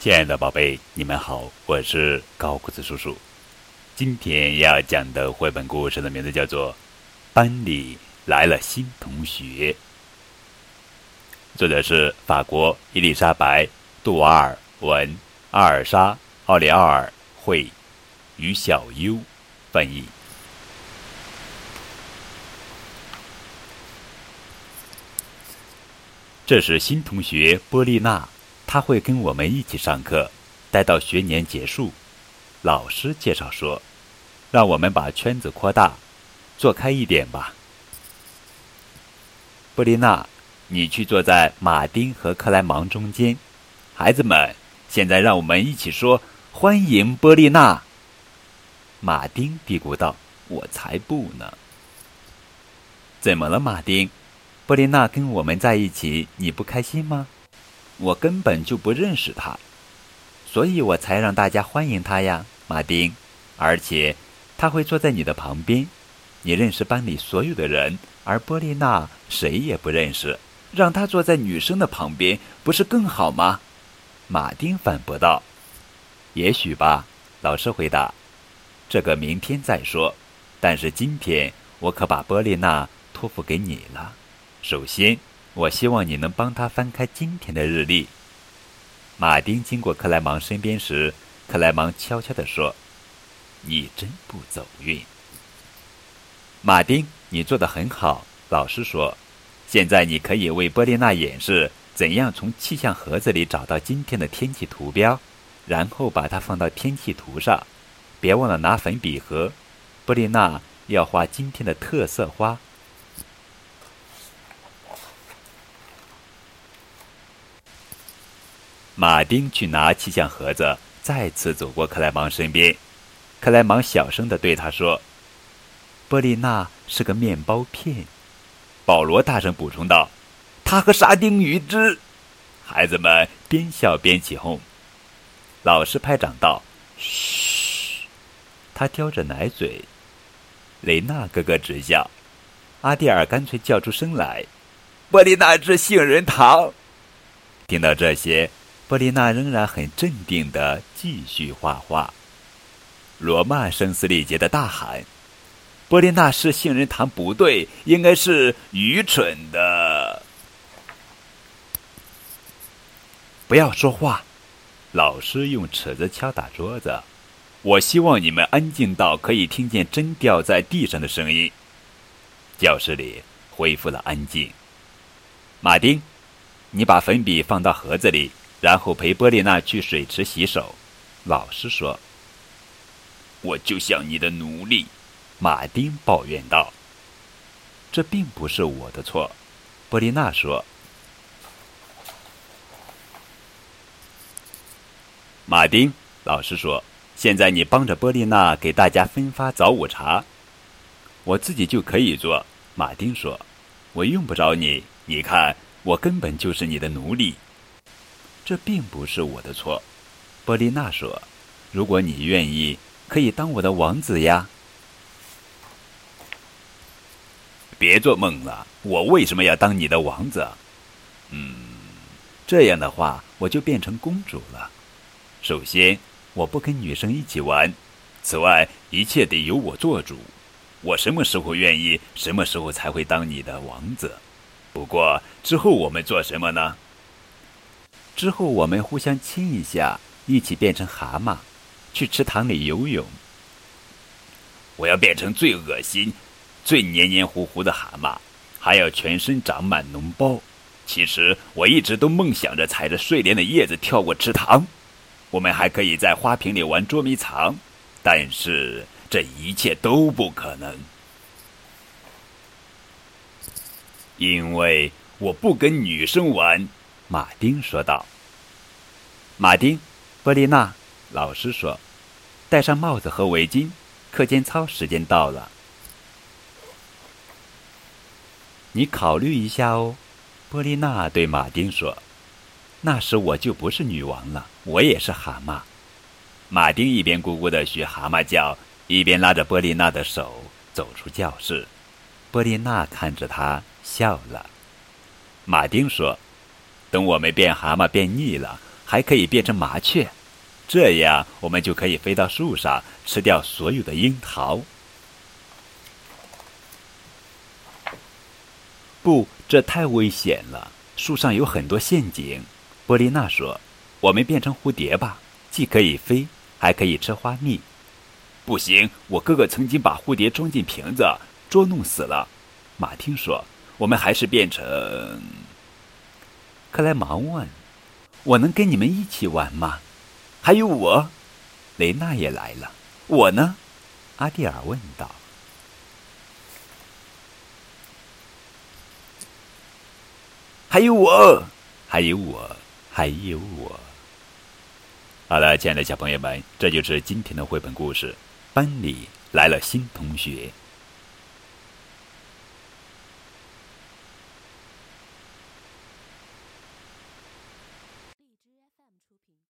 亲爱的宝贝，你们好，我是高个子叔叔。今天要讲的绘本故事的名字叫做《班里来了新同学》，作者是法国伊丽莎白·杜瓦尔文，阿尔莎·奥里奥尔绘，于小优翻译。这是新同学波丽娜。他会跟我们一起上课，待到学年结束。老师介绍说：“让我们把圈子扩大，坐开一点吧。”布丽娜，你去坐在马丁和克莱芒中间。孩子们，现在让我们一起说：“欢迎波丽娜。”马丁嘀咕道：“我才不呢。”怎么了，马丁？波丽娜跟我们在一起，你不开心吗？我根本就不认识他，所以我才让大家欢迎他呀，马丁。而且他会坐在你的旁边，你认识班里所有的人，而波丽娜谁也不认识，让他坐在女生的旁边，不是更好吗？马丁反驳道：“也许吧。”老师回答：“这个明天再说。但是今天我可把波丽娜托付给你了。首先。”我希望你能帮他翻开今天的日历。马丁经过克莱芒身边时，克莱芒悄悄地说：“你真不走运。”马丁，你做的很好。老师说：“现在你可以为波丽娜演示怎样从气象盒子里找到今天的天气图标，然后把它放到天气图上。别忘了拿粉笔盒。波丽娜要画今天的特色花。”马丁去拿气象盒子，再次走过克莱芒身边。克莱芒小声地对他说：“波丽娜是个面包片。”保罗大声补充道：“他和沙丁鱼汁。”孩子们边笑边起哄。老师拍掌道：“嘘！”他叼着奶嘴。雷娜咯咯直笑。阿蒂尔干脆叫出声来：“波丽娜吃杏仁糖。”听到这些。波丽娜仍然很镇定地继续画画。罗曼声嘶力竭地大喊：“波丽娜是杏仁糖不对，应该是愚蠢的。”不要说话！老师用尺子敲打桌子。我希望你们安静到可以听见针掉在地上的声音。教室里恢复了安静。马丁，你把粉笔放到盒子里。然后陪波丽娜去水池洗手，老师说：“我就像你的奴隶。”马丁抱怨道：“这并不是我的错。”波丽娜说：“马丁，老师说，现在你帮着波丽娜给大家分发早午茶，我自己就可以做。”马丁说：“我用不着你，你看，我根本就是你的奴隶。”这并不是我的错，波丽娜说：“如果你愿意，可以当我的王子呀。”别做梦了，我为什么要当你的王子？嗯，这样的话，我就变成公主了。首先，我不跟女生一起玩；此外，一切得由我做主。我什么时候愿意，什么时候才会当你的王子。不过之后我们做什么呢？之后，我们互相亲一下，一起变成蛤蟆，去池塘里游泳。我要变成最恶心、最黏黏糊糊的蛤蟆，还要全身长满脓包。其实，我一直都梦想着踩着睡莲的叶子跳过池塘。我们还可以在花瓶里玩捉迷藏，但是这一切都不可能，因为我不跟女生玩。马丁说道：“马丁，波丽娜，老师说，戴上帽子和围巾，课间操时间到了。你考虑一下哦。”波丽娜对马丁说：“那时我就不是女王了，我也是蛤蟆。”马丁一边咕咕的学蛤蟆叫，一边拉着波丽娜的手走出教室。波丽娜看着他笑了。马丁说。等我们变蛤蟆变腻了，还可以变成麻雀，这样我们就可以飞到树上吃掉所有的樱桃。不，这太危险了，树上有很多陷阱。波丽娜说：“我们变成蝴蝶吧，既可以飞，还可以吃花蜜。”不行，我哥哥曾经把蝴蝶装进瓶子，捉弄死了。马丁说：“我们还是变成……”克莱芒问：“我能跟你们一起玩吗？”还有我，雷娜也来了。我呢？阿蒂尔问道。还有我，还有我，还有我。好了，亲爱的小朋友们，这就是今天的绘本故事。班里来了新同学。